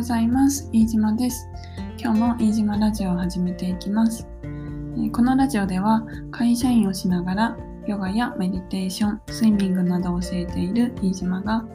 ございます。飯島です。今日も飯島ラジオを始めていきます。このラジオでは会社員をしながらヨガやメディテーション、スイミングなどを教えている飯島が、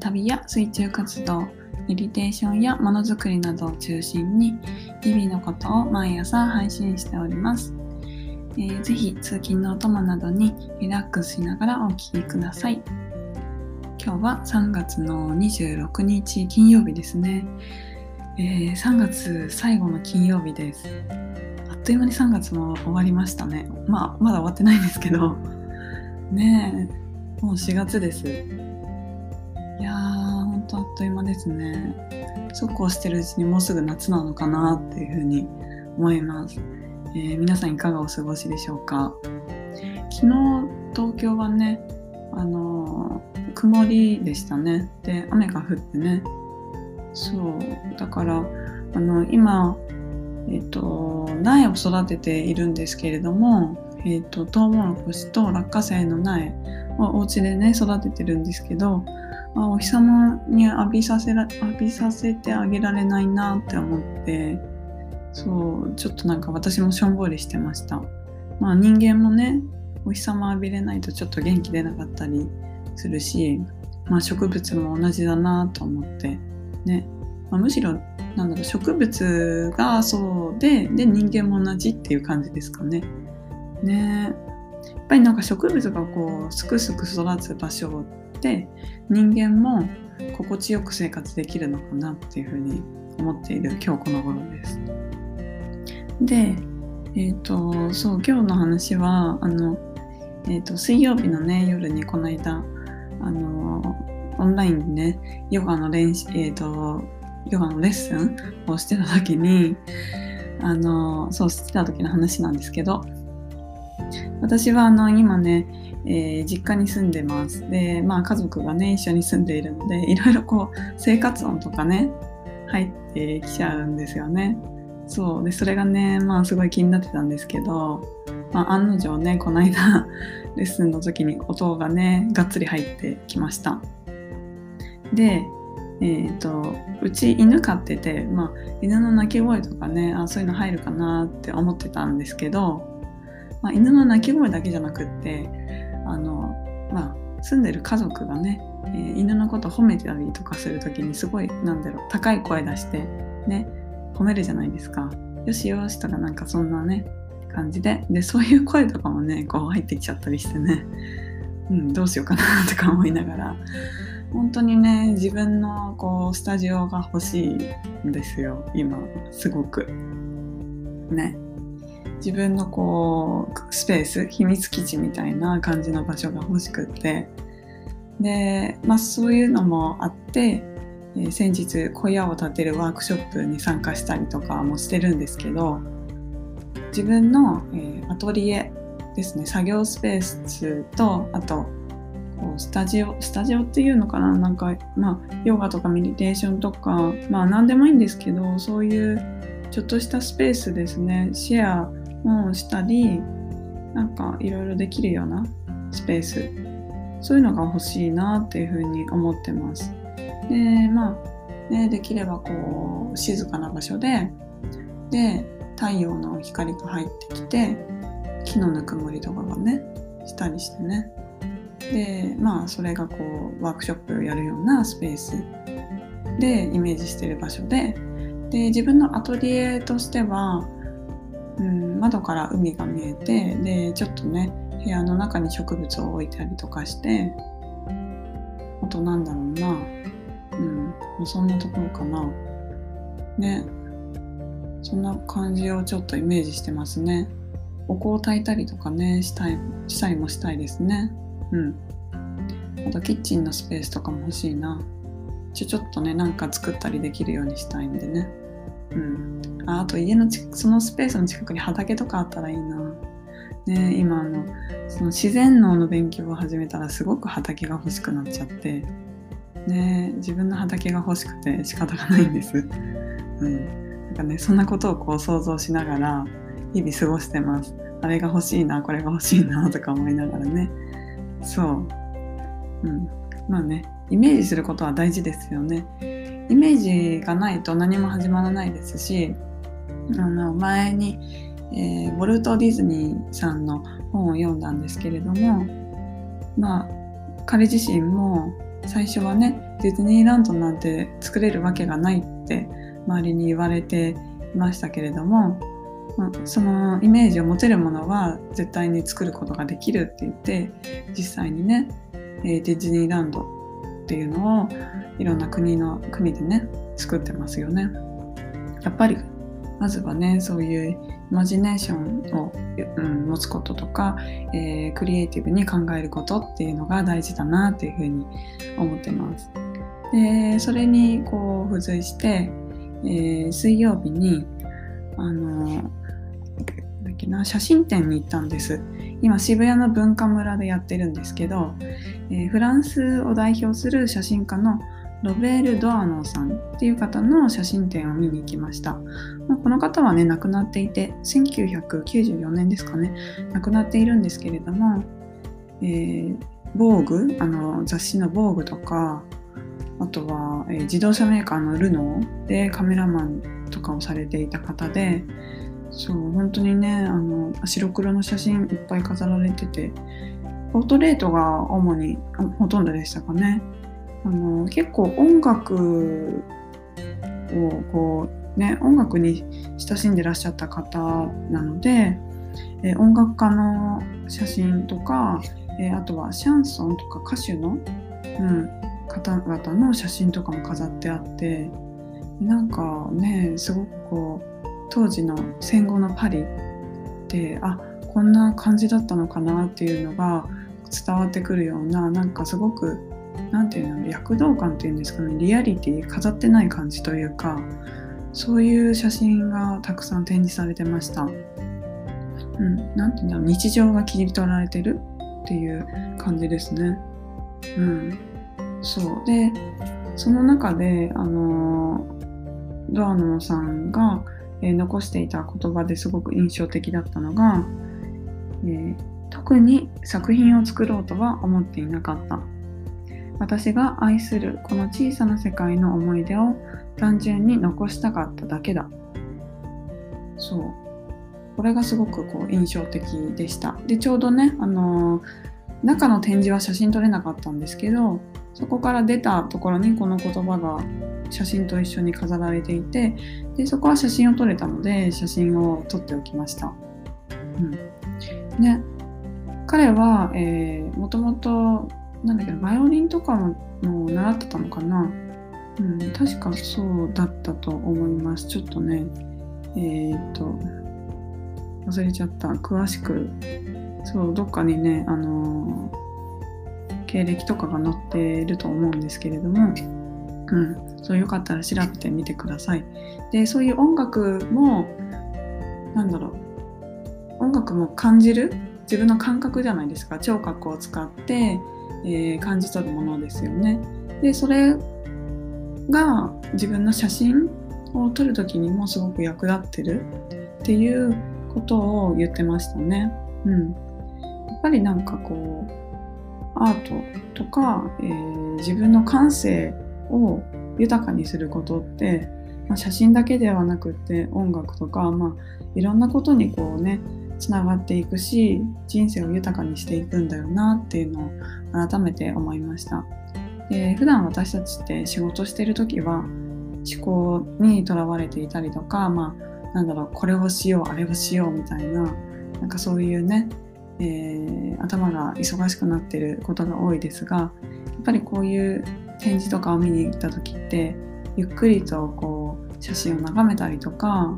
旅や水中活動、メディテーションやものづくりなどを中心に日々のことを毎朝配信しております。えー、ぜひ通勤のお供などにリラックスしながらお聴きください。今日は3月の26日金曜日ですね、えー、3月最後の金曜日です。あっという間に3月も終わりましたね。まあまだ終わってないんですけど。ねえ。もう4月です。いやーほんとあっという間ですね。そうこうしてるうちにもうすぐ夏なのかなっていうふうに思います、えー、皆さんいかがお過ごしでしょうか。昨日東京はねあの曇りでしたね。で雨が降ってね。そう。だからあの今えっ、と苗を育てているんですけれどもえっ、とトウモロコシと落花生の苗をお家でね育ててるんですけどあお日様に浴びさせら浴びさせてあげられないなって思ってそうちょっとなんか私もしょんぼりしてました。まあ人間もねお日様浴びれないとちょっと元気出なかったりするし、まあ、植物も同じだなと思ってね、まあ、むしろなんだろう植物がそうでで人間も同じっていう感じですかね。ねやっぱりなんか植物がこうすくすく育つ場所って人間も心地よく生活できるのかなっていうふうに思っている今日この頃です。で、えっ、ー、とそう今日の話はあの、えーと水曜日のね夜にこの間あのオンラインでねヨガの練習、えーと、ヨガのレッスンをしてた時にあのそうしてた時の話なんですけど私はあの今ね、えー、実家に住んでます。でまあ家族がね一緒に住んでいるのでいろいろこう生活音とかね入ってきちゃうんですよね。そう。でそれがねまあすごい気になってたんですけど、まあ、案の定ねこの間 レッスンの時に音がねがっつり入ってきましたでえーと、うち犬飼ってて、まあ、犬の鳴き声とかねあそういうの入るかなって思ってたんですけど、まあ、犬の鳴き声だけじゃなくってあの、まあ、住んでる家族がね、えー、犬のこと褒めてたりとかする時にすごいなんだろう高い声出してね褒めるじゃないですか。よしよしとかなんかそんなね感じで。でそういう声とかもねこう入ってきちゃったりしてね、うん、どうしようかなとか思いながら。本当にね自分のこうスタジオが欲しいんですよ。今すごく。ね。自分のこうスペース秘密基地みたいな感じの場所が欲しくって。で、まあ、そういうのもあって、え、先日小屋を建てるワークショップに参加したりとかもしてるんですけど自分の、えー、アトリエですね。作業スペースとあとこうスタジオスタジオっていうのかな？なんかまあヨガとかメディテーションとかまあ何でもいいんですけどそういうちょっとしたスペースですね。シェアをしたりなんかいろいろできるようなスペース。そういうのが欲しいなっていうふうに思ってます。でまあねできればこう静かな場所でで太陽の光が入ってきて木のぬくもりとかがねしたりしてね。でまあそれがこうワークショップをやるようなスペースでイメージしてる場所でで自分のアトリエとしては、うん、窓から海が見えてでちょっとね部屋の中に植物を置いたりとかしてあとなんだろうなうんそんなところかな。ねそんな感じをちょっとイメージしてますね。お香を炊いたりとかねしたいしたりもしたいですね。うん。あとキッチンのスペースとかも欲しいな。ちょちょっとねなんか作ったりできるようにしたいんでね。うん。ああと家のそのスペースの近くに畑とかあったらいいな。ね今のその自然農の勉強を始めたらすごく畑が欲しくなっちゃってね自分の畑が欲しくて仕方がないんです。うんかねそんなことをこう想像しながら日々過ごしてます。あれが欲しいなこれが欲しいなとか思いながらね。そう。うん。まあねイメージすることは大事ですよね。イメージがないと何も始まらないですしあの前に、えー、ウォルト・ディズニーさんの本を読んだんですけれどもまあ彼自身も最初はねディズニーランドなんて作れるわけがないって周りに言われていましたけれども、まあ、そのイメージを持てるものは絶対に作ることができるって言って実際にねディズニーランドっていうのをいろんな国の国でね作ってますよね。やっぱりまずはねそういうイマジネーションを、うん、持つこととか、えー、クリエイティブに考えることっていうのが大事だなっていうふうに思ってます。でそれにこう付随して、えー、水曜日にあのだっけな写真展に行ったんです。今渋谷の文化村でやってるんですけど、えー、フランスを代表する写真家のロベール・ドアノーさんっていう方の写真展を見に行きました。まあ、この方はね、亡くなっていて、1994年ですかね、亡くなっているんですけれども、えー、防具、あの雑誌の防具とか、あとは、えー、自動車メーカーのルノーでカメラマンとかをされていた方で、そう本当にねあの白黒の写真いっぱい飾られててポートレートが主にほとんどでしたかね。あの結構音楽をこうね音楽に親しんでらっしゃった方なので、え音楽家の写真とか、えあとはシャンソンとか歌手の、うん、方々の写真とかも飾ってあってなんかねすごくこう当時の戦後のパリってあこんな感じだったのかなっていうのが伝わってくるようななんかすごく何て言うの躍動感っていうんですかねリアリティ飾ってない感じというかそういう写真がたくさん展示されてました。うん、なていうんだろう日常が切り取られてるっていう感じですね。うん、そう。でその中であのドアノンさんがえー、残していた言葉ですごく印象的だったのが、えー、特に作品を作ろうとは思っていなかった。私が愛するこの小さな世界の思い出を単純に残したかっただけだ。そう。これがすごくこう印象的でした。でちょうどねあのー、中の展示は写真撮れなかったんですけどそこから出たところにこの言葉が写真と一緒に飾られていてでそこは写真を撮れたので写真を撮っておきました。うん、ね彼は、えー、もともとなんだけどバイオリンとかもも習ってたのかな、うん、確かそうだったと思います。ちょっとねえー、っと忘れちゃった。詳しくそうどっかにねあのー、経歴とかが載ってると思うんですけれどもうん、そうよかったら調べてみてください。でそういう音楽もなんだろう音楽も感じる？自分の感覚じゃないですか聴覚を使って、えー、感じ取るものですよね。でそれが自分の写真を撮る時にもすごく役立ってるっていうことを言ってましたね。うん、っぱりなんかこうアートとか、えー、自分の感性を豊かにすることって、まあ、写真だけではなくって音楽とか、まあ、いろんなことにこうねつながっていくし人生を豊かにしていくんだよなっていうのを改めて思いました。で普段私たちって仕事してる時は思考にとらわれていたりとかまあなんだろうこれをしようあれをしようみたいななんかそういうね、えー、頭が忙しくなってることが多いですがやっぱりこういう展示とかを見に行った時ってゆっくりとこう写真を眺めたりとか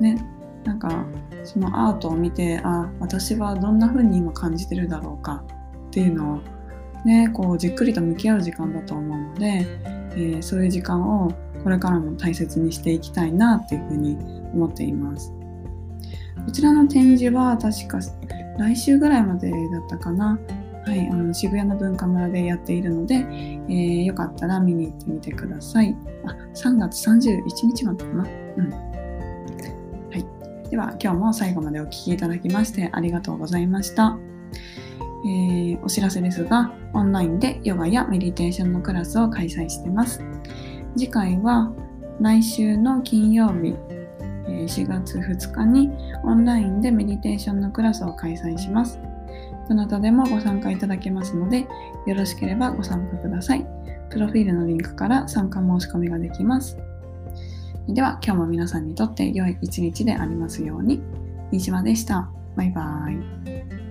ねなんかそのアートを見てあ私はどんな風に今感じてるだろうかっていうのをねこうじっくりと向き合う時間だと思うので、えー、そういう時間をこれからも大切にしていきたいなっていうふうに思っています。こちらの展示は確か来週ぐらいまでだったかな。はい、あの渋谷の文化村でやっているので、えー、よかったら見に行ってみてください。あ、3月31日までかな。うん。はい。では、今日も最後までお聴きいただきましてありがとうございました。えー、お知らせですが、オンラインでヨガやメディテーションのクラスを開催してます。次回は来週の金曜日4月2日にオンラインでメディテーションのクラスを開催します。どなたでもご参加いただけますので、よろしければご参加ください。プロフィールのリンクから参加申し込みができます。では、今日も皆さんにとって良い一日でありますように。飯島でした。バイバーイ。